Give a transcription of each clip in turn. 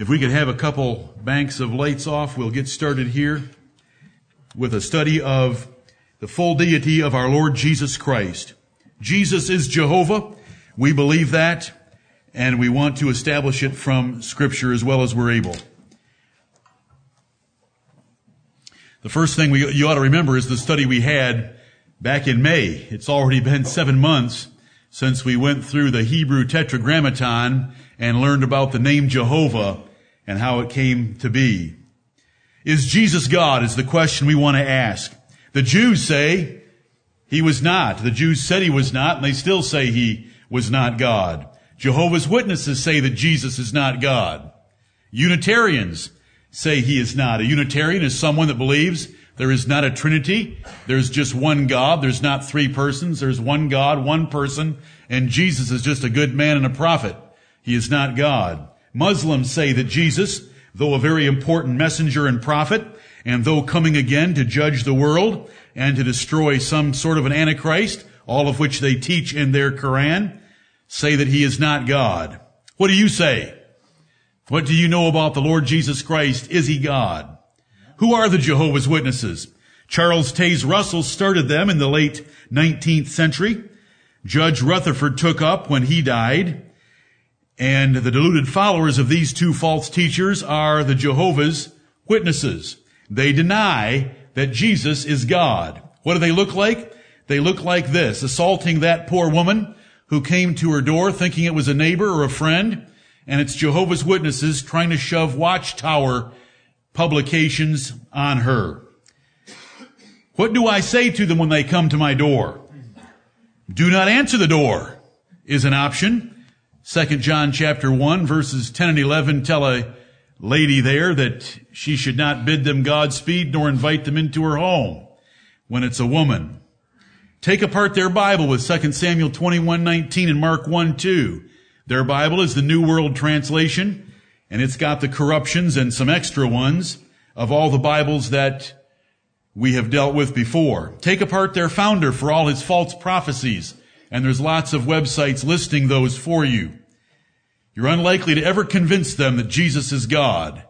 If we could have a couple banks of lights off, we'll get started here with a study of the full deity of our Lord Jesus Christ. Jesus is Jehovah. We believe that, and we want to establish it from Scripture as well as we're able. The first thing we, you ought to remember is the study we had back in May. It's already been seven months since we went through the Hebrew Tetragrammaton and learned about the name Jehovah and how it came to be. Is Jesus God is the question we want to ask. The Jews say he was not. The Jews said he was not, and they still say he was not God. Jehovah's Witnesses say that Jesus is not God. Unitarians say he is not. A Unitarian is someone that believes there is not a Trinity. There's just one God. There's not three persons. There's one God, one person, and Jesus is just a good man and a prophet. He is not God. Muslims say that Jesus, though a very important messenger and prophet, and though coming again to judge the world and to destroy some sort of an antichrist, all of which they teach in their Quran, say that he is not God. What do you say? What do you know about the Lord Jesus Christ? Is he God? Who are the Jehovah's Witnesses? Charles Taze Russell started them in the late 19th century. Judge Rutherford took up when he died. And the deluded followers of these two false teachers are the Jehovah's Witnesses. They deny that Jesus is God. What do they look like? They look like this, assaulting that poor woman who came to her door thinking it was a neighbor or a friend. And it's Jehovah's Witnesses trying to shove watchtower publications on her. What do I say to them when they come to my door? Do not answer the door is an option. Second John chapter 1 verses 10 and 11 tell a lady there that she should not bid them Godspeed nor invite them into her home when it's a woman. Take apart their Bible with 2 Samuel 21:19 and Mark 1, 2. Their Bible is the New World Translation and it's got the corruptions and some extra ones of all the Bibles that we have dealt with before. Take apart their founder for all his false prophecies and there's lots of websites listing those for you. You're unlikely to ever convince them that Jesus is God.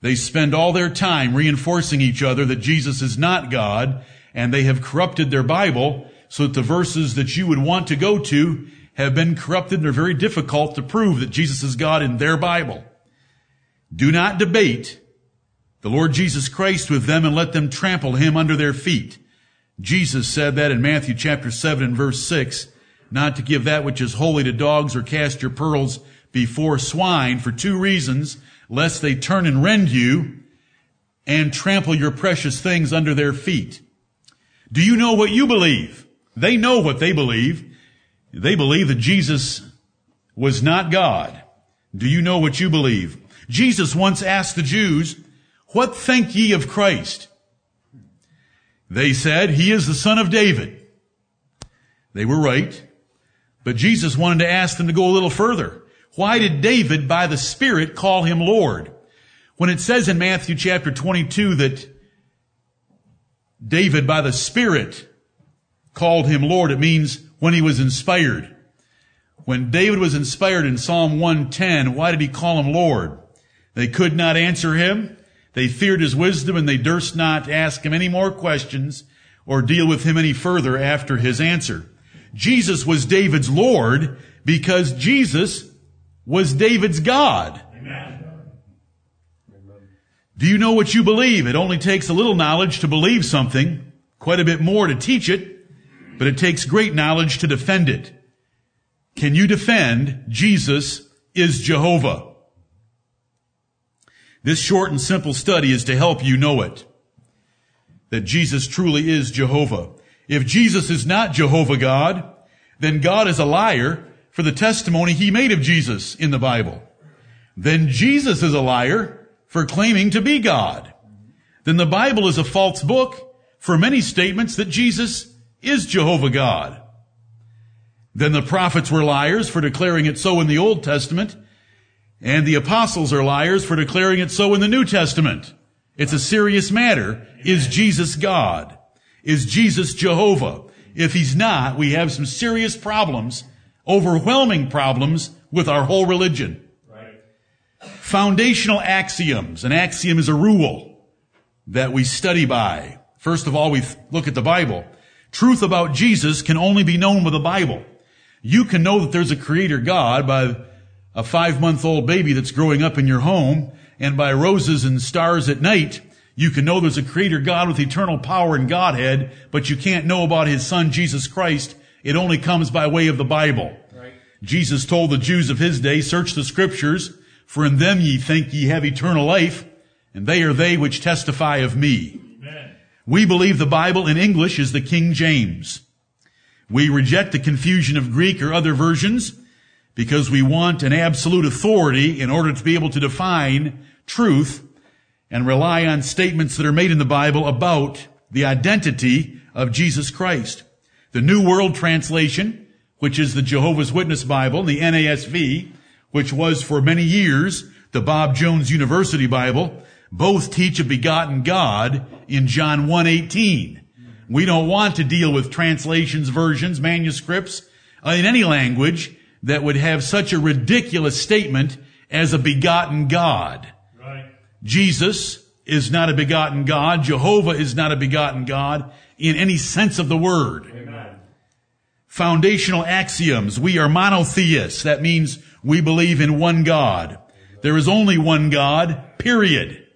They spend all their time reinforcing each other that Jesus is not God, and they have corrupted their Bible so that the verses that you would want to go to have been corrupted and are very difficult to prove that Jesus is God in their Bible. Do not debate the Lord Jesus Christ with them and let them trample him under their feet. Jesus said that in Matthew chapter 7 and verse 6 not to give that which is holy to dogs or cast your pearls before swine for two reasons, lest they turn and rend you and trample your precious things under their feet. Do you know what you believe? They know what they believe. They believe that Jesus was not God. Do you know what you believe? Jesus once asked the Jews, what think ye of Christ? They said, he is the son of David. They were right. But Jesus wanted to ask them to go a little further. Why did David by the Spirit call him Lord? When it says in Matthew chapter 22 that David by the Spirit called him Lord, it means when he was inspired. When David was inspired in Psalm 110, why did he call him Lord? They could not answer him. They feared his wisdom and they durst not ask him any more questions or deal with him any further after his answer. Jesus was David's Lord because Jesus was David's God. Amen. Do you know what you believe? It only takes a little knowledge to believe something, quite a bit more to teach it, but it takes great knowledge to defend it. Can you defend Jesus is Jehovah? This short and simple study is to help you know it. That Jesus truly is Jehovah. If Jesus is not Jehovah God, then God is a liar for the testimony he made of Jesus in the Bible. Then Jesus is a liar for claiming to be God. Then the Bible is a false book for many statements that Jesus is Jehovah God. Then the prophets were liars for declaring it so in the Old Testament, and the apostles are liars for declaring it so in the New Testament. It's a serious matter. Is Jesus God? Is Jesus Jehovah? If he's not, we have some serious problems, overwhelming problems with our whole religion. Right. Foundational axioms. An axiom is a rule that we study by. First of all, we look at the Bible. Truth about Jesus can only be known with the Bible. You can know that there's a creator God by a five month old baby that's growing up in your home and by roses and stars at night. You can know there's a creator God with eternal power and Godhead, but you can't know about his son, Jesus Christ. It only comes by way of the Bible. Right. Jesus told the Jews of his day, search the scriptures, for in them ye think ye have eternal life, and they are they which testify of me. Amen. We believe the Bible in English is the King James. We reject the confusion of Greek or other versions because we want an absolute authority in order to be able to define truth and rely on statements that are made in the Bible about the identity of Jesus Christ. The New World Translation, which is the Jehovah's Witness Bible, the NASV, which was for many years the Bob Jones University Bible, both teach a begotten God in John 1:18. We don't want to deal with translations, versions, manuscripts uh, in any language that would have such a ridiculous statement as a begotten God. Right. Jesus is not a begotten God. Jehovah is not a begotten God in any sense of the word. Amen. Foundational axioms. We are monotheists. That means we believe in one God. There is only one God, period.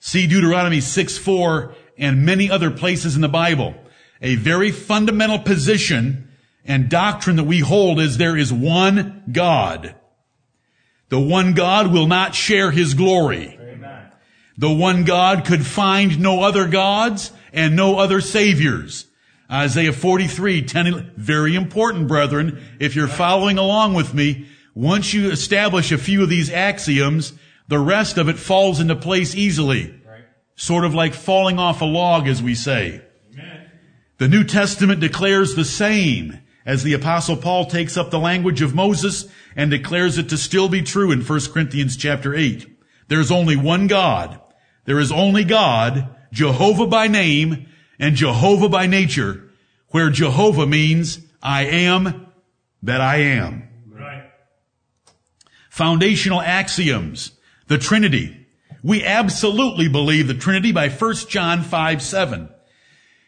See Deuteronomy 6 4 and many other places in the Bible. A very fundamental position and doctrine that we hold is there is one God. The one God will not share his glory. The one God could find no other gods and no other saviors. Isaiah 43, 10, very important, brethren. If you're following along with me, once you establish a few of these axioms, the rest of it falls into place easily. Right. Sort of like falling off a log, as we say. Amen. The New Testament declares the same as the apostle Paul takes up the language of Moses and declares it to still be true in 1 Corinthians chapter 8. There's only one God. There is only God, Jehovah by name and Jehovah by nature, where Jehovah means I am that I am Right. foundational axioms, the Trinity. We absolutely believe the Trinity by 1 John 5, 7.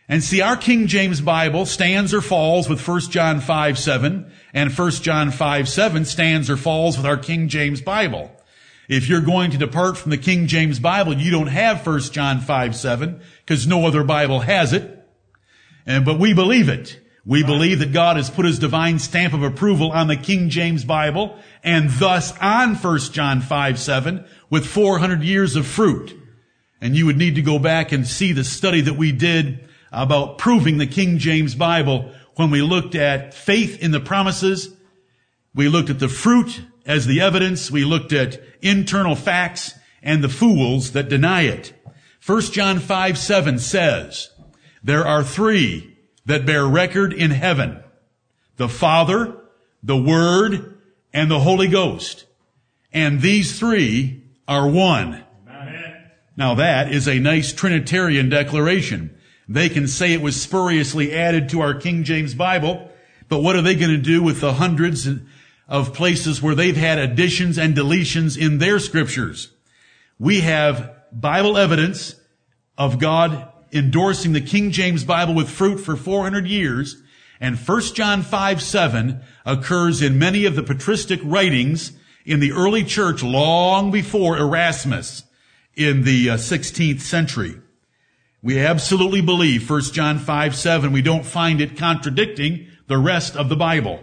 And see, our King James Bible stands or falls with 1 John 5, 7, and 1 John 5, 7 stands or falls with our King James Bible. If you're going to depart from the King James Bible, you don't have 1 John 5, 7, because no other Bible has it. And, but we believe it. We believe that God has put his divine stamp of approval on the King James Bible and thus on 1 John 5, 7 with 400 years of fruit. And you would need to go back and see the study that we did about proving the King James Bible when we looked at faith in the promises. We looked at the fruit as the evidence. We looked at internal facts and the fools that deny it. 1 John 5, 7 says, there are three that bear record in heaven. The Father, the Word, and the Holy Ghost. And these three are one. Now that is a nice Trinitarian declaration. They can say it was spuriously added to our King James Bible, but what are they going to do with the hundreds of places where they've had additions and deletions in their scriptures? We have Bible evidence of God endorsing the King James Bible with fruit for 400 years, and 1 John 5, 7 occurs in many of the patristic writings in the early church long before Erasmus in the 16th uh, century. We absolutely believe 1 John 5, 7. We don't find it contradicting the rest of the Bible.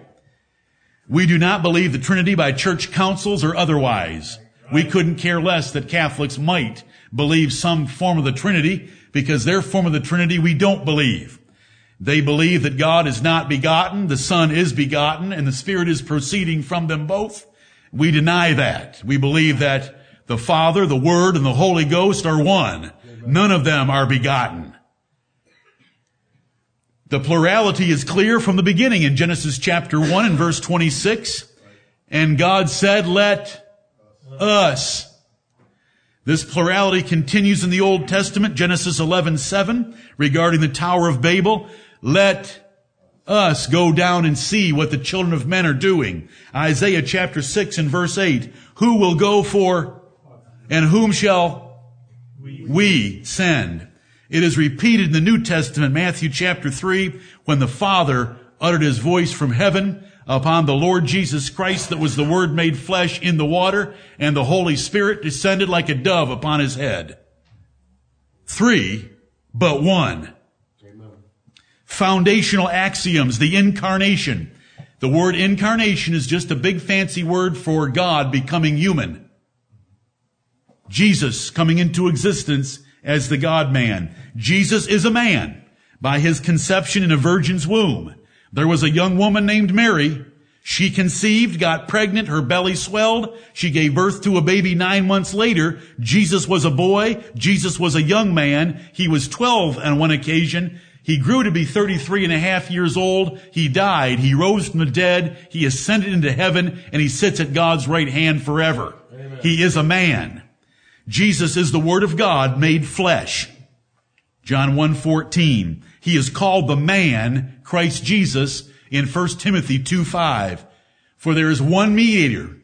We do not believe the Trinity by church councils or otherwise. We couldn't care less that Catholics might believe some form of the Trinity because their form of the Trinity we don't believe. They believe that God is not begotten, the Son is begotten, and the Spirit is proceeding from them both. We deny that. We believe that the Father, the Word, and the Holy Ghost are one. None of them are begotten. The plurality is clear from the beginning in Genesis chapter 1 and verse 26. And God said, let us this plurality continues in the Old Testament, Genesis 11, 7, regarding the Tower of Babel. Let us go down and see what the children of men are doing. Isaiah chapter 6 and verse 8. Who will go for and whom shall we send? It is repeated in the New Testament, Matthew chapter 3, when the Father uttered his voice from heaven upon the Lord Jesus Christ that was the Word made flesh in the water, and the Holy Spirit descended like a dove upon his head. Three, but one. Foundational axioms, the incarnation. The word incarnation is just a big fancy word for God becoming human. Jesus coming into existence as the God man. Jesus is a man by his conception in a virgin's womb. There was a young woman named Mary. She conceived, got pregnant, her belly swelled. She gave birth to a baby nine months later. Jesus was a boy. Jesus was a young man. He was 12 on one occasion. He grew to be 33 and a half years old. He died. He rose from the dead. He ascended into heaven and he sits at God's right hand forever. Amen. He is a man. Jesus is the Word of God made flesh. John 1.14. He is called the man, Christ Jesus, in 1 Timothy 2 5. For there is one mediator,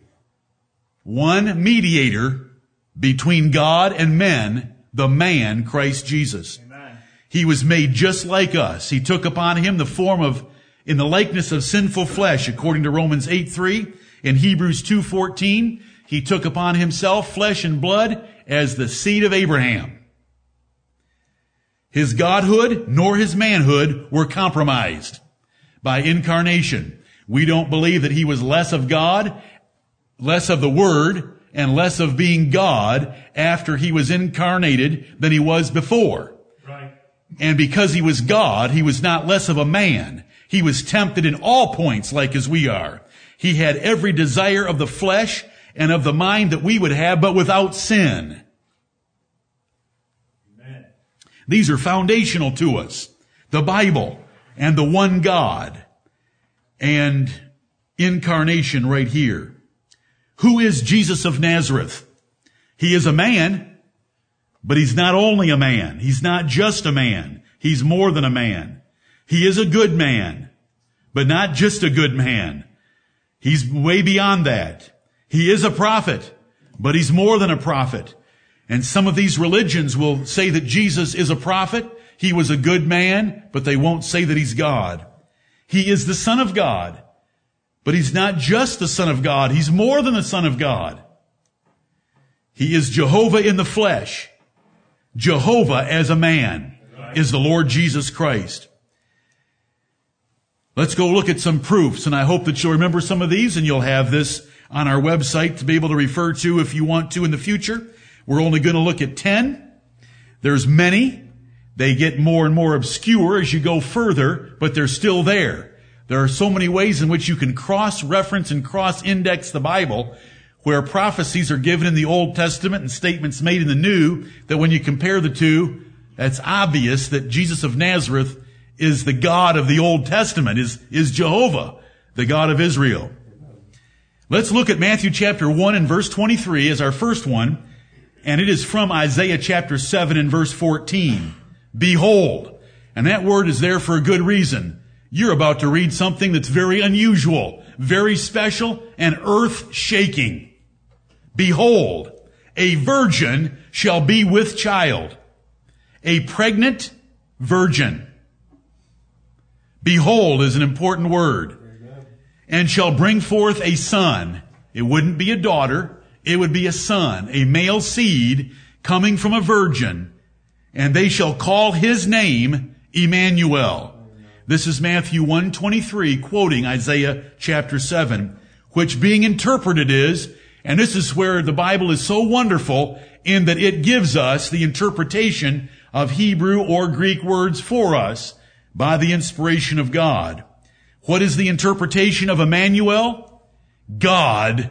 one mediator between God and men, the man, Christ Jesus. Amen. He was made just like us. He took upon him the form of, in the likeness of sinful flesh, according to Romans 8 3. In Hebrews 2 14, he took upon himself flesh and blood as the seed of Abraham. His godhood nor his manhood were compromised by incarnation. We don't believe that he was less of God, less of the Word, and less of being God after he was incarnated than he was before. Right. And because he was God, he was not less of a man. He was tempted in all points like as we are. He had every desire of the flesh and of the mind that we would have, but without sin. Amen. These are foundational to us. The Bible and the one God and incarnation right here. Who is Jesus of Nazareth? He is a man, but he's not only a man. He's not just a man. He's more than a man. He is a good man, but not just a good man. He's way beyond that. He is a prophet, but he's more than a prophet. And some of these religions will say that Jesus is a prophet. He was a good man, but they won't say that he's God. He is the son of God, but he's not just the son of God. He's more than the son of God. He is Jehovah in the flesh. Jehovah as a man is the Lord Jesus Christ. Let's go look at some proofs, and I hope that you'll remember some of these, and you'll have this on our website to be able to refer to if you want to in the future. We're only going to look at 10. There's many. They get more and more obscure as you go further, but they're still there. There are so many ways in which you can cross-reference and cross-index the Bible where prophecies are given in the Old Testament and statements made in the New that when you compare the two, that's obvious that Jesus of Nazareth is the God of the Old Testament, is, is Jehovah, the God of Israel. Let's look at Matthew chapter 1 and verse 23 as our first one. And it is from Isaiah chapter 7 and verse 14. Behold. And that word is there for a good reason. You're about to read something that's very unusual, very special, and earth shaking. Behold, a virgin shall be with child, a pregnant virgin. Behold is an important word. And shall bring forth a son. It wouldn't be a daughter it would be a son, a male seed coming from a virgin, and they shall call his name Emmanuel. This is Matthew 123 quoting Isaiah chapter 7, which being interpreted is, and this is where the Bible is so wonderful in that it gives us the interpretation of Hebrew or Greek words for us by the inspiration of God. What is the interpretation of Emmanuel? God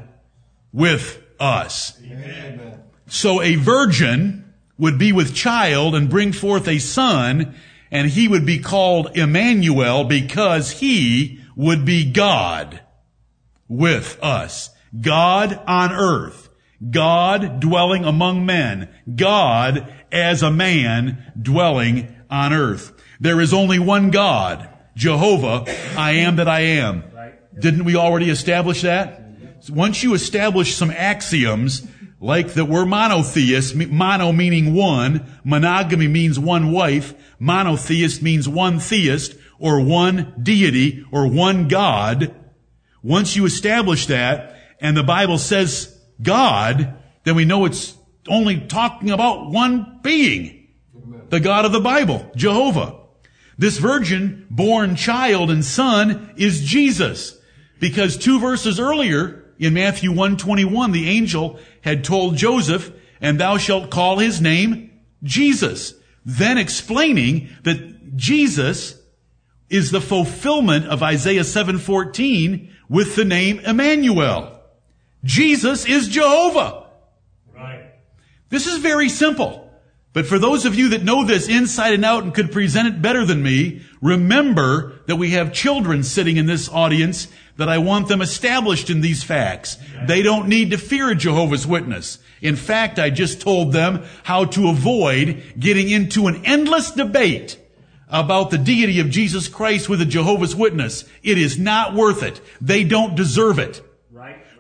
with us. Amen. So a virgin would be with child and bring forth a son, and he would be called Emmanuel because he would be God with us. God on earth. God dwelling among men. God as a man dwelling on earth. There is only one God. Jehovah, I am that I am. Didn't we already establish that? Once you establish some axioms, like that we're monotheists, mono meaning one, monogamy means one wife, monotheist means one theist, or one deity, or one God. Once you establish that, and the Bible says God, then we know it's only talking about one being. The God of the Bible, Jehovah. This virgin born child and son is Jesus. Because two verses earlier, in Matthew 121, the angel had told Joseph, and thou shalt call his name Jesus. Then explaining that Jesus is the fulfillment of Isaiah 7:14 with the name Emmanuel. Jesus is Jehovah. Right. This is very simple. But for those of you that know this inside and out and could present it better than me, remember that we have children sitting in this audience that I want them established in these facts. They don't need to fear a Jehovah's Witness. In fact, I just told them how to avoid getting into an endless debate about the deity of Jesus Christ with a Jehovah's Witness. It is not worth it. They don't deserve it.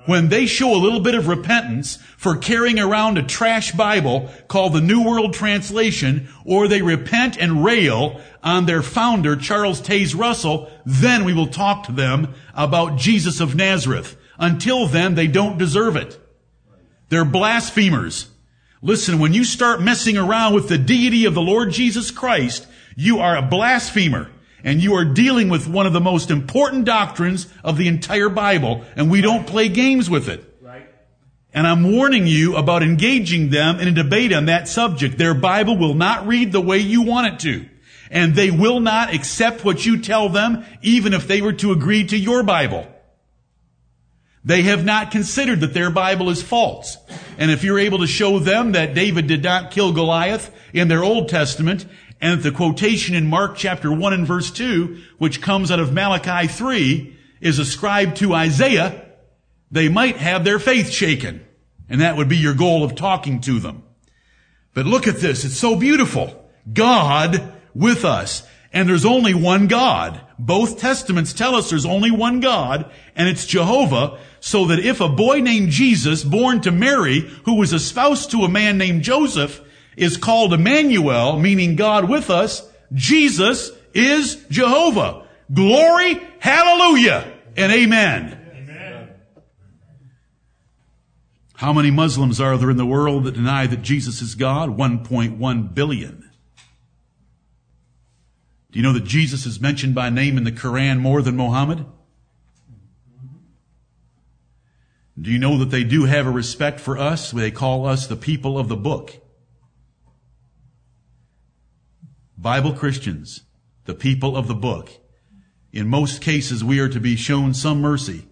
When they show a little bit of repentance for carrying around a trash Bible called the New World Translation, or they repent and rail on their founder, Charles Taze Russell, then we will talk to them about Jesus of Nazareth. Until then, they don't deserve it. They're blasphemers. Listen, when you start messing around with the deity of the Lord Jesus Christ, you are a blasphemer. And you are dealing with one of the most important doctrines of the entire Bible, and we don't play games with it. Right. And I'm warning you about engaging them in a debate on that subject. Their Bible will not read the way you want it to. And they will not accept what you tell them, even if they were to agree to your Bible. They have not considered that their Bible is false. And if you're able to show them that David did not kill Goliath in their Old Testament, and the quotation in Mark chapter 1 and verse 2, which comes out of Malachi 3, is ascribed to Isaiah, they might have their faith shaken. And that would be your goal of talking to them. But look at this. It's so beautiful. God with us. And there's only one God. Both testaments tell us there's only one God, and it's Jehovah, so that if a boy named Jesus, born to Mary, who was espoused to a man named Joseph, is called Emmanuel, meaning God with us, Jesus is Jehovah. Glory, hallelujah, and amen. Amen. How many Muslims are there in the world that deny that Jesus is God? 1.1 billion. Do you know that Jesus is mentioned by name in the Quran more than Muhammad? Do you know that they do have a respect for us? They call us the people of the book. Bible Christians, the people of the book. In most cases, we are to be shown some mercy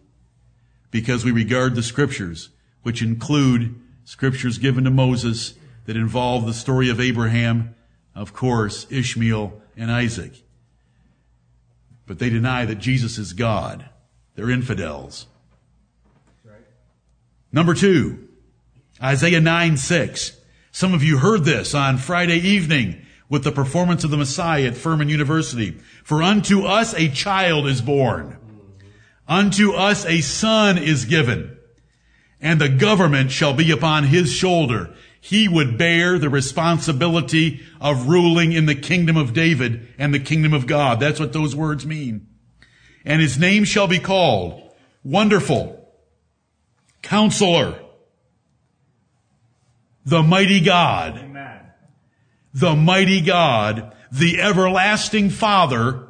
because we regard the scriptures, which include scriptures given to Moses that involve the story of Abraham, of course, Ishmael, and Isaac. But they deny that Jesus is God. They're infidels. Right. Number two, Isaiah 9, 6. Some of you heard this on Friday evening with the performance of the Messiah at Furman University. For unto us a child is born. Unto us a son is given. And the government shall be upon his shoulder. He would bear the responsibility of ruling in the kingdom of David and the kingdom of God. That's what those words mean. And his name shall be called Wonderful, Counselor, the Mighty God, Amen. The mighty God, the everlasting Father,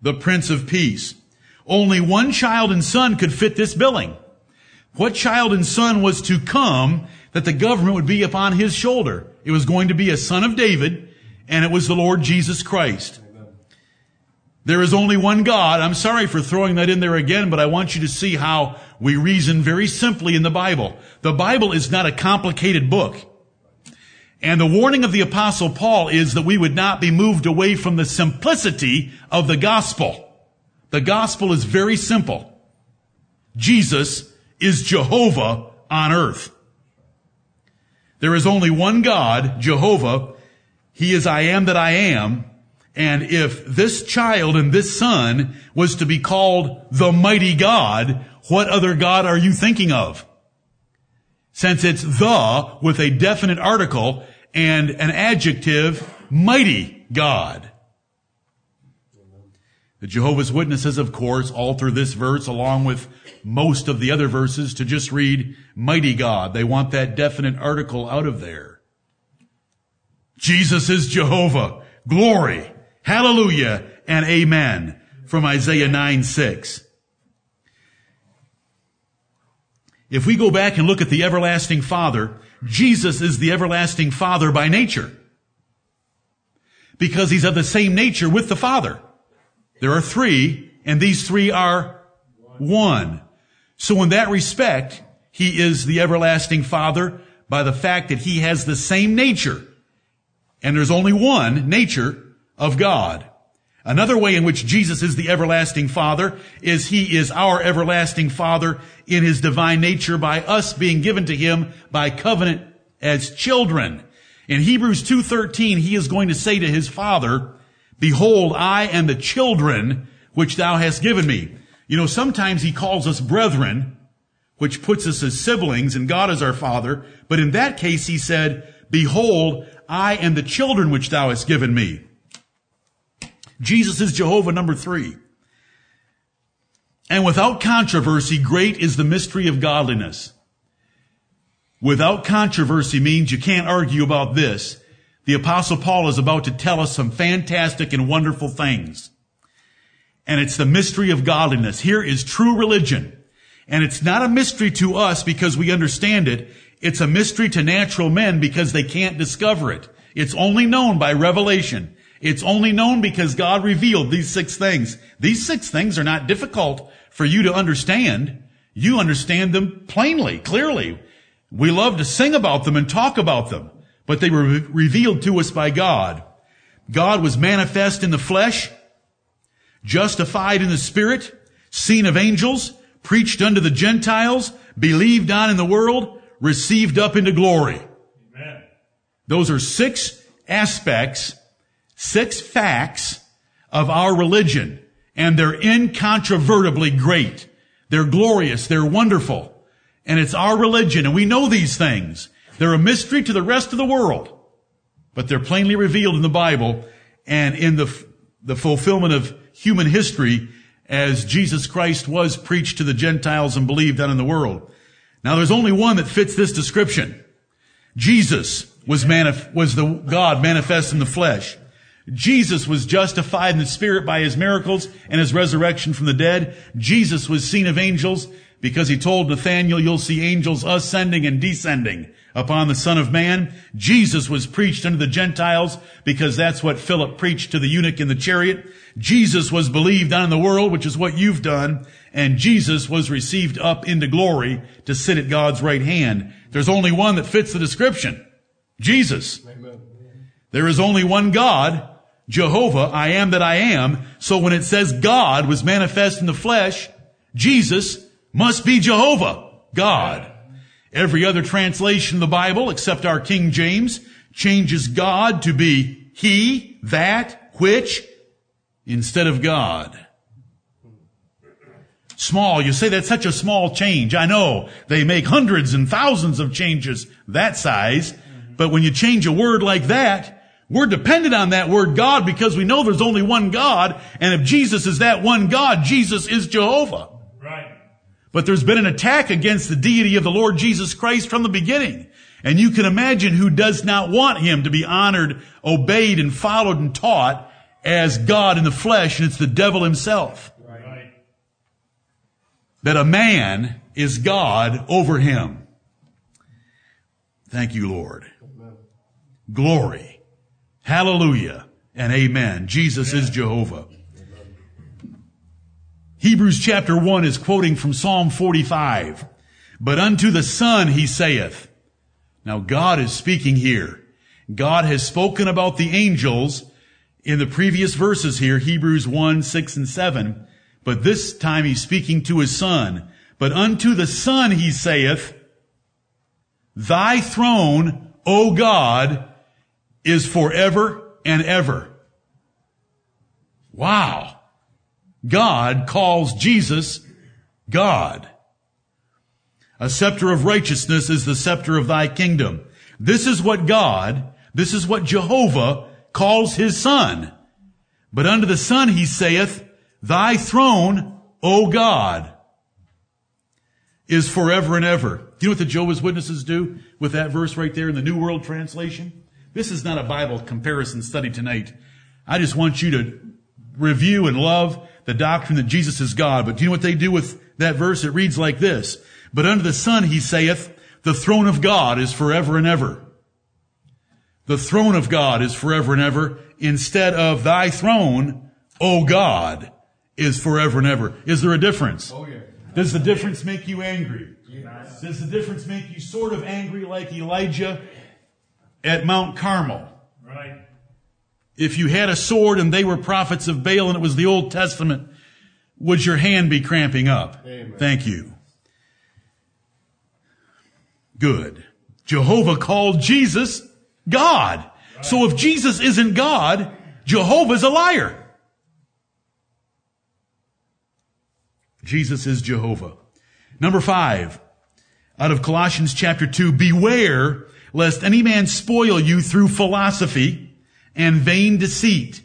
the Prince of Peace. Only one child and son could fit this billing. What child and son was to come that the government would be upon his shoulder? It was going to be a son of David, and it was the Lord Jesus Christ. There is only one God. I'm sorry for throwing that in there again, but I want you to see how we reason very simply in the Bible. The Bible is not a complicated book. And the warning of the apostle Paul is that we would not be moved away from the simplicity of the gospel. The gospel is very simple. Jesus is Jehovah on earth. There is only one God, Jehovah. He is I am that I am. And if this child and this son was to be called the mighty God, what other God are you thinking of? Since it's the with a definite article and an adjective, mighty God. The Jehovah's Witnesses, of course, alter this verse along with most of the other verses to just read mighty God. They want that definite article out of there. Jesus is Jehovah. Glory. Hallelujah and amen from Isaiah 9, 6. If we go back and look at the everlasting Father, Jesus is the everlasting Father by nature. Because he's of the same nature with the Father. There are three, and these three are one. So in that respect, he is the everlasting Father by the fact that he has the same nature. And there's only one nature of God. Another way in which Jesus is the everlasting Father is He is our everlasting Father in His divine nature by us being given to Him by covenant as children. In Hebrews 2.13, He is going to say to His Father, Behold, I am the children which Thou hast given me. You know, sometimes He calls us brethren, which puts us as siblings and God is our Father. But in that case, He said, Behold, I am the children which Thou hast given me. Jesus is Jehovah number three. And without controversy, great is the mystery of godliness. Without controversy means you can't argue about this. The apostle Paul is about to tell us some fantastic and wonderful things. And it's the mystery of godliness. Here is true religion. And it's not a mystery to us because we understand it. It's a mystery to natural men because they can't discover it. It's only known by revelation. It's only known because God revealed these six things. These six things are not difficult for you to understand. You understand them plainly, clearly. We love to sing about them and talk about them, but they were revealed to us by God. God was manifest in the flesh, justified in the spirit, seen of angels, preached unto the Gentiles, believed on in the world, received up into glory. Amen. Those are six aspects six facts of our religion, and they're incontrovertibly great. They're glorious. They're wonderful. And it's our religion, and we know these things. They're a mystery to the rest of the world, but they're plainly revealed in the Bible and in the, the fulfillment of human history as Jesus Christ was preached to the Gentiles and believed on in the world. Now there's only one that fits this description. Jesus was manif- was the God manifest in the flesh. Jesus was justified in the Spirit by His miracles and His resurrection from the dead. Jesus was seen of angels because He told Nathanael, you'll see angels ascending and descending upon the Son of Man. Jesus was preached unto the Gentiles because that's what Philip preached to the eunuch in the chariot. Jesus was believed on in the world, which is what you've done. And Jesus was received up into glory to sit at God's right hand. There's only one that fits the description. Jesus. Amen. There is only one God Jehovah, I am that I am. So when it says God was manifest in the flesh, Jesus must be Jehovah, God. Every other translation of the Bible, except our King James, changes God to be He, that, which, instead of God. Small, you say that's such a small change. I know they make hundreds and thousands of changes that size, but when you change a word like that, we're dependent on that word God because we know there's only one God, and if Jesus is that one God, Jesus is Jehovah. Right. But there's been an attack against the deity of the Lord Jesus Christ from the beginning. And you can imagine who does not want him to be honored, obeyed, and followed and taught as God in the flesh, and it's the devil himself. Right. That a man is God over him. Thank you, Lord. Glory. Hallelujah and amen. Jesus is Jehovah. Hebrews chapter 1 is quoting from Psalm 45. But unto the Son he saith. Now God is speaking here. God has spoken about the angels in the previous verses here, Hebrews 1, 6, and 7. But this time he's speaking to his Son. But unto the Son he saith, Thy throne, O God, is forever and ever. Wow. God calls Jesus God. A scepter of righteousness is the scepter of thy kingdom. This is what God, this is what Jehovah calls his son. But unto the son he saith, thy throne, O God, is forever and ever. Do you know what the Jehovah's Witnesses do with that verse right there in the New World Translation? This is not a Bible comparison study tonight. I just want you to review and love the doctrine that Jesus is God. But do you know what they do with that verse? It reads like this. But under the sun, he saith, the throne of God is forever and ever. The throne of God is forever and ever instead of thy throne, O God, is forever and ever. Is there a difference? Oh, yeah. Does the difference make you angry? Yes. Does the difference make you sort of angry like Elijah at Mount Carmel? Right. If you had a sword and they were prophets of Baal and it was the Old Testament, would your hand be cramping up? Amen. Thank you. Good. Jehovah called Jesus God. So if Jesus isn't God, Jehovah's a liar. Jesus is Jehovah. Number five, out of Colossians chapter two, beware lest any man spoil you through philosophy and vain deceit.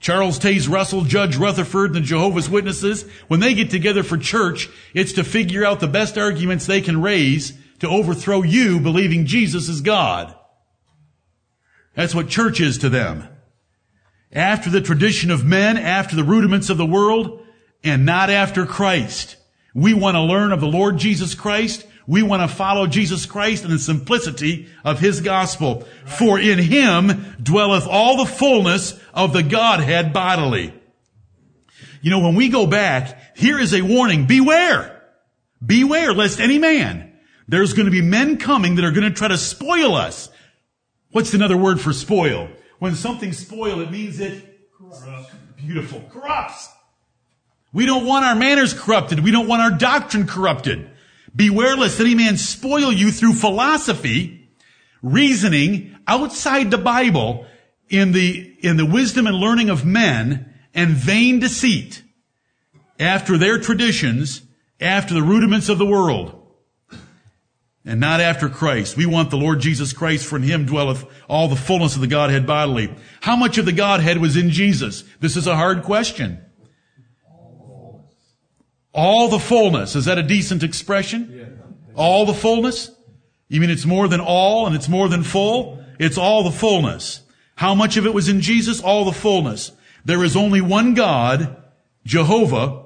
Charles Taze Russell, Judge Rutherford, and the Jehovah's Witnesses, when they get together for church, it's to figure out the best arguments they can raise to overthrow you believing Jesus is God. That's what church is to them. After the tradition of men, after the rudiments of the world, and not after Christ. We want to learn of the Lord Jesus Christ. We want to follow Jesus Christ in the simplicity of His gospel. For in Him dwelleth all the fullness of the Godhead bodily. You know, when we go back, here is a warning. Beware. Beware lest any man. There's going to be men coming that are going to try to spoil us. What's another word for spoil? When something's spoiled, it means it Corrupt. beautiful corrupts. We don't want our manners corrupted. We don't want our doctrine corrupted. Beware lest any man spoil you through philosophy, reasoning outside the Bible in the, in the wisdom and learning of men and vain deceit after their traditions, after the rudiments of the world and not after Christ. We want the Lord Jesus Christ, for in him dwelleth all the fullness of the Godhead bodily. How much of the Godhead was in Jesus? This is a hard question. All the fullness. Is that a decent expression? All the fullness? You mean it's more than all and it's more than full? It's all the fullness. How much of it was in Jesus? All the fullness. There is only one God, Jehovah.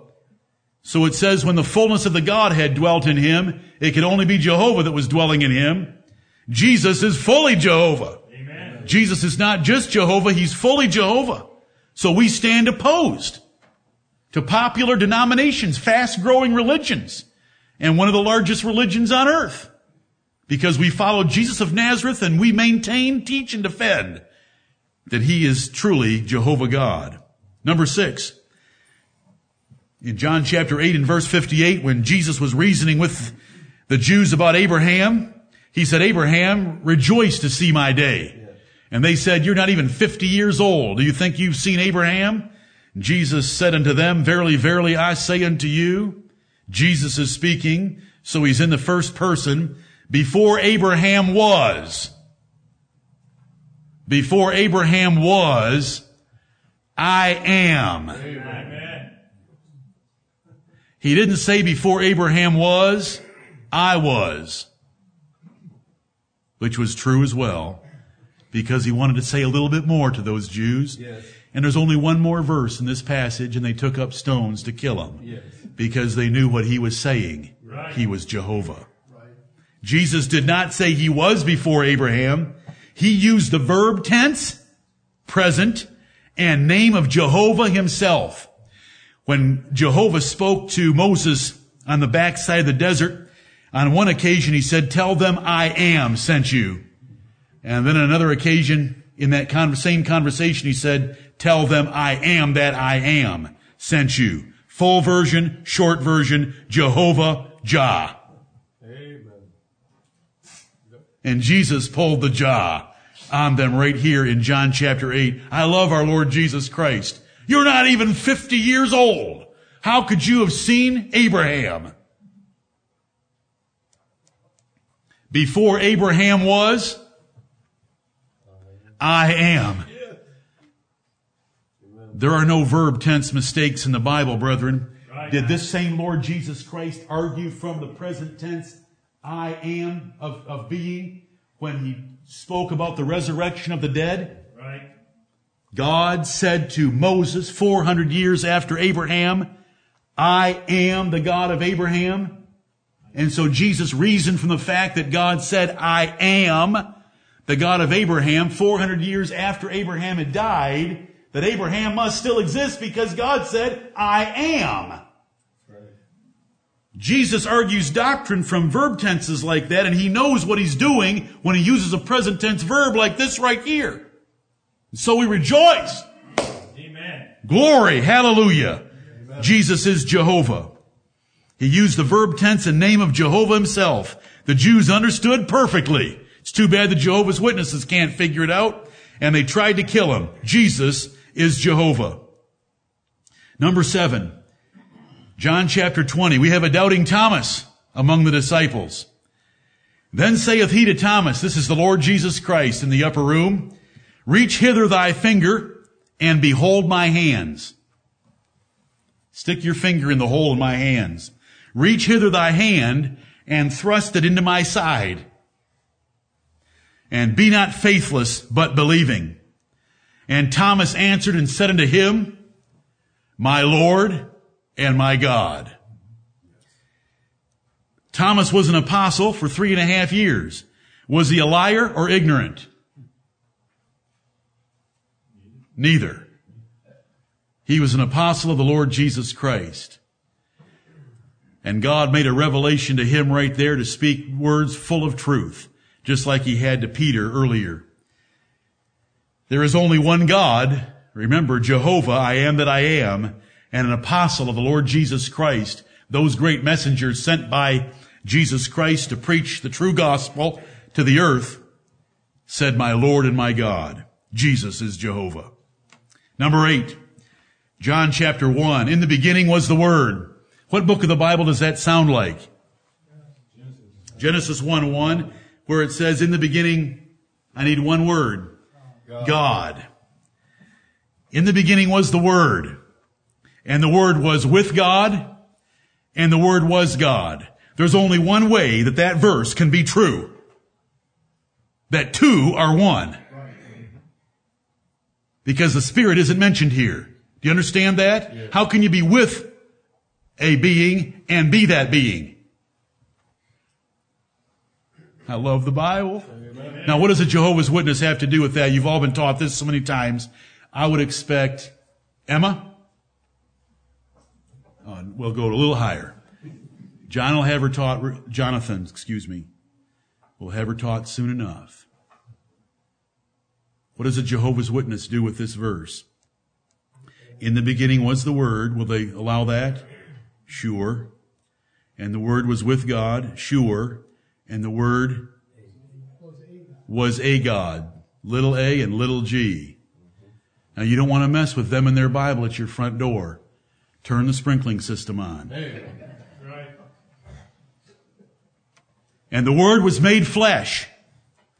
So it says when the fullness of the Godhead dwelt in him, it could only be Jehovah that was dwelling in him. Jesus is fully Jehovah. Amen. Jesus is not just Jehovah, he's fully Jehovah. So we stand opposed to popular denominations, fast growing religions, and one of the largest religions on earth. Because we follow Jesus of Nazareth and we maintain, teach, and defend that he is truly Jehovah God. Number six. In John chapter 8 and verse 58, when Jesus was reasoning with the Jews about Abraham, he said, Abraham, rejoice to see my day. And they said, you're not even 50 years old. Do you think you've seen Abraham? Jesus said unto them, Verily, verily, I say unto you, Jesus is speaking, so he's in the first person, before Abraham was, before Abraham was, I am. Amen. He didn't say before Abraham was, I was. Which was true as well, because he wanted to say a little bit more to those Jews. Yes. And there's only one more verse in this passage, and they took up stones to kill him. Yes. Because they knew what he was saying. Right. He was Jehovah. Right. Jesus did not say he was before Abraham. He used the verb tense, present, and name of Jehovah himself. When Jehovah spoke to Moses on the backside of the desert, on one occasion he said, tell them I am sent you. And then on another occasion in that con- same conversation he said, tell them I am that I am sent you. Full version, short version, Jehovah Jah. Amen. And Jesus pulled the Jah on them right here in John chapter 8. I love our Lord Jesus Christ. You're not even 50 years old. How could you have seen Abraham? Before Abraham was, I am. There are no verb tense mistakes in the Bible, brethren. Right. Did this same Lord Jesus Christ argue from the present tense, I am of, of being, when he spoke about the resurrection of the dead? Right. God said to Moses 400 years after Abraham, I am the God of Abraham. And so Jesus reasoned from the fact that God said, I am the God of Abraham 400 years after Abraham had died, that Abraham must still exist because God said, I am. Jesus argues doctrine from verb tenses like that, and he knows what he's doing when he uses a present tense verb like this right here. So we rejoice. Amen. Glory. Hallelujah. Jesus is Jehovah. He used the verb tense and name of Jehovah himself. The Jews understood perfectly. It's too bad the Jehovah's Witnesses can't figure it out, and they tried to kill him. Jesus is Jehovah. Number seven. John chapter 20. We have a doubting Thomas among the disciples. Then saith he to Thomas, this is the Lord Jesus Christ in the upper room, reach hither thy finger and behold my hands. Stick your finger in the hole in my hands. Reach hither thy hand and thrust it into my side. And be not faithless, but believing. And Thomas answered and said unto him, My Lord and my God. Thomas was an apostle for three and a half years. Was he a liar or ignorant? Neither. He was an apostle of the Lord Jesus Christ. And God made a revelation to him right there to speak words full of truth, just like he had to Peter earlier. There is only one God. Remember, Jehovah, I am that I am, and an apostle of the Lord Jesus Christ, those great messengers sent by Jesus Christ to preach the true gospel to the earth, said, my Lord and my God. Jesus is Jehovah. Number eight, John chapter one. In the beginning was the Word. What book of the Bible does that sound like? Genesis 1 1, where it says, in the beginning, I need one word. God. In the beginning was the Word. And the Word was with God. And the Word was God. There's only one way that that verse can be true. That two are one. Because the Spirit isn't mentioned here. Do you understand that? How can you be with a being and be that being? I love the Bible. Now, what does a Jehovah's Witness have to do with that? You've all been taught this so many times. I would expect Emma. Uh, we'll go a little higher. John will have her taught, Jonathan, excuse me, will have her taught soon enough. What does a Jehovah's Witness do with this verse? In the beginning was the Word. Will they allow that? Sure. And the Word was with God. Sure. And the Word was a God. Little a and little g. Now you don't want to mess with them in their Bible at your front door. Turn the sprinkling system on. And the Word was made flesh.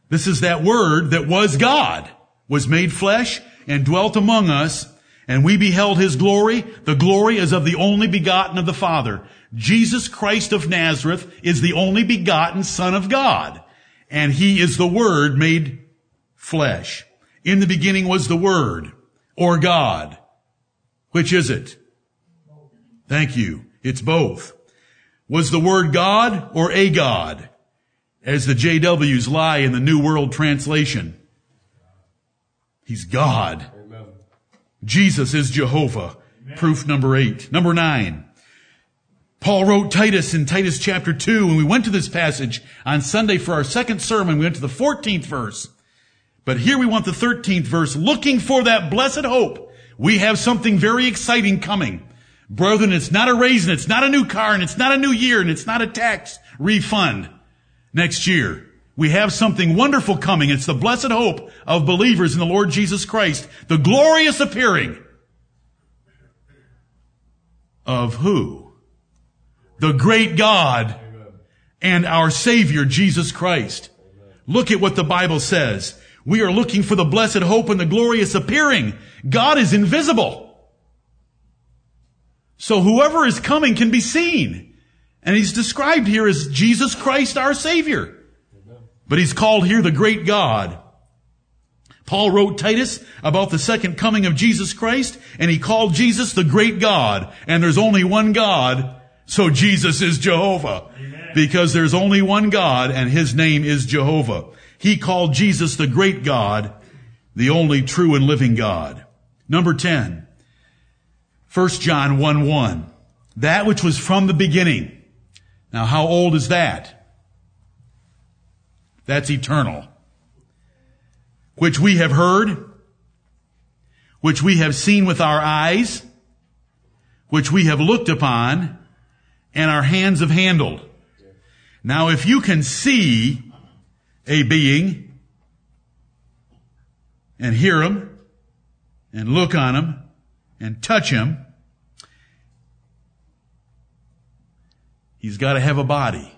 This is that Word that was God, was made flesh and dwelt among us, and we beheld His glory. The glory is of the only begotten of the Father. Jesus Christ of Nazareth is the only begotten Son of God, and He is the Word made flesh. In the beginning was the Word, or God. Which is it? Thank you. It's both. Was the word God or a God? As the JWs lie in the New World Translation. He's God. Jesus is Jehovah. Proof number eight. Number nine. Paul wrote Titus in Titus chapter 2, and we went to this passage on Sunday for our second sermon. We went to the 14th verse. But here we want the 13th verse, looking for that blessed hope. We have something very exciting coming. Brethren, it's not a raise and it's not a new car and it's not a new year and it's not a tax refund next year. We have something wonderful coming. It's the blessed hope of believers in the Lord Jesus Christ. The glorious appearing of who? The great God and our Savior, Jesus Christ. Look at what the Bible says. We are looking for the blessed hope and the glorious appearing. God is invisible. So whoever is coming can be seen. And he's described here as Jesus Christ our Savior. But he's called here the great God. Paul wrote Titus about the second coming of Jesus Christ, and he called Jesus the great God. And there's only one God, so Jesus is Jehovah. Amen. Because there's only one God, and his name is Jehovah. He called Jesus the great God, the only true and living God. Number 10. 1 John 1 1. That which was from the beginning. Now how old is that? That's eternal. Which we have heard, which we have seen with our eyes, which we have looked upon, and our hands have handled. Now if you can see a being and hear him and look on him and touch him, he's got to have a body.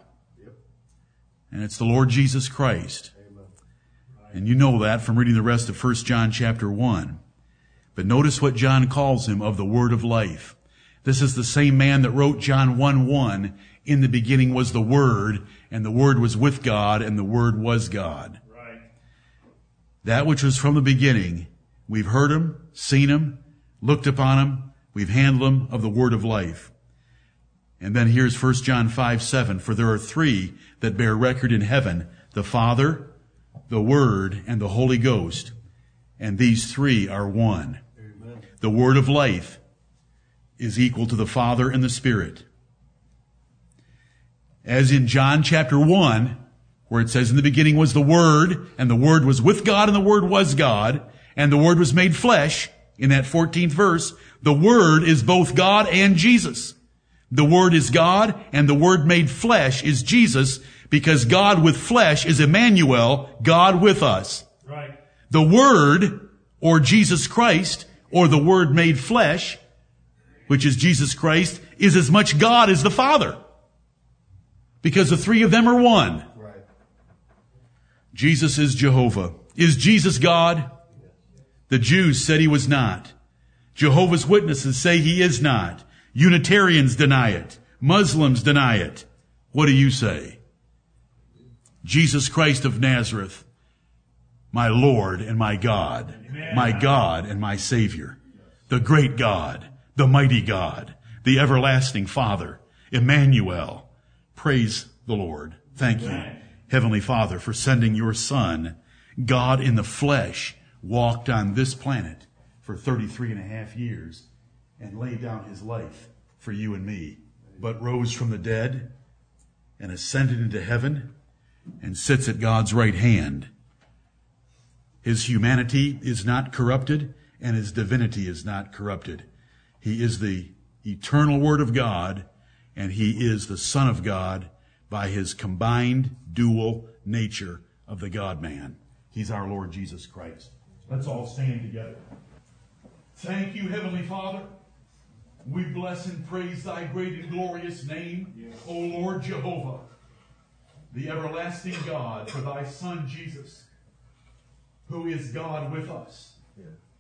And it's the Lord Jesus Christ. And you know that from reading the rest of 1 John chapter 1. But notice what John calls him of the word of life. This is the same man that wrote John 1 1. In the beginning was the Word, and the Word was with God, and the Word was God. Right. That which was from the beginning, we've heard him, seen him, looked upon him, we've handled him of the word of life. And then here's 1 John 5, 7. For there are three that bear record in heaven, the Father, the Word, and the Holy Ghost. And these three are one. The Word of life is equal to the Father and the Spirit. As in John chapter 1, where it says in the beginning was the Word, and the Word was with God, and the Word was God, and the Word was made flesh, in that 14th verse, the Word is both God and Jesus. The Word is God, and the Word made flesh is Jesus, because God with flesh is Emmanuel, God with us. Right. The Word, or Jesus Christ, or the Word made flesh, which is Jesus Christ, is as much God as the Father. Because the three of them are one. Right. Jesus is Jehovah. Is Jesus God? The Jews said he was not. Jehovah's Witnesses say he is not. Unitarians deny it. Muslims deny it. What do you say? Jesus Christ of Nazareth, my Lord and my God, Amen. my God and my Savior, the great God, the mighty God, the everlasting Father, Emmanuel. Praise the Lord. Thank you, Heavenly Father, for sending your Son, God in the flesh, walked on this planet for 33 and a half years and laid down his life for you and me, but rose from the dead and ascended into heaven and sits at God's right hand. His humanity is not corrupted and his divinity is not corrupted. He is the eternal word of God and he is the son of God by his combined dual nature of the God man. He's our Lord Jesus Christ. Let's all stand together. Thank you, Heavenly Father. We bless and praise thy great and glorious name, O Lord Jehovah, the everlasting God, for thy Son Jesus, who is God with us.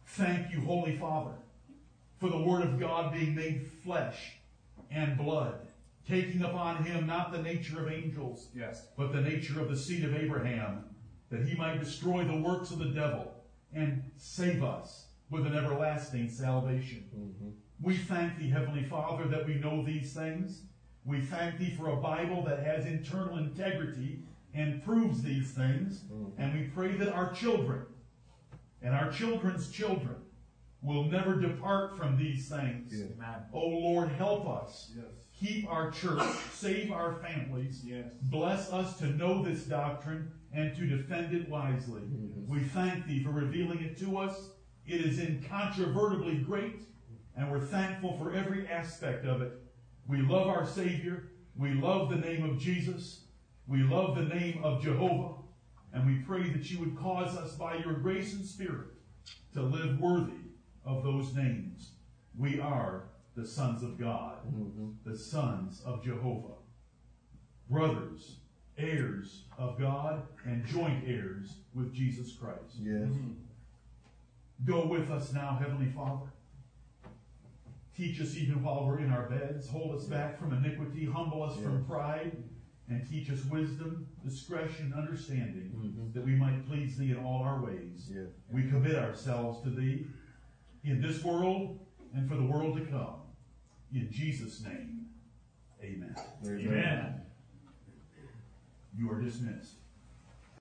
Thank you, Holy Father, for the Word of God being made flesh and blood, taking upon him not the nature of angels, Yes. but the nature of the seed of Abraham, that he might destroy the works of the devil and save us with an everlasting salvation. Mm-hmm. We thank thee, Heavenly Father, that we know these things. We thank thee for a Bible that has internal integrity and proves these things. Mm. And we pray that our children and our children's children will never depart from these things. Amen. Oh Lord, help us. Yes. Keep our church, save our families. Yes. Bless us to know this doctrine and to defend it wisely. We thank thee for revealing it to us. It is incontrovertibly great, and we're thankful for every aspect of it. We love our Savior. We love the name of Jesus. We love the name of Jehovah. And we pray that you would cause us by your grace and spirit to live worthy of those names. We are the sons of God, mm-hmm. the sons of Jehovah, brothers, heirs of God, and joint heirs with Jesus Christ. Yes. Mm-hmm. Go with us now, Heavenly Father. Teach us even while we're in our beds. Hold us back from iniquity. Humble us from pride. And teach us wisdom, discretion, understanding, that we might please Thee in all our ways. Yeah. We commit ourselves to Thee in this world and for the world to come. In Jesus' name, amen. Amen. You are dismissed.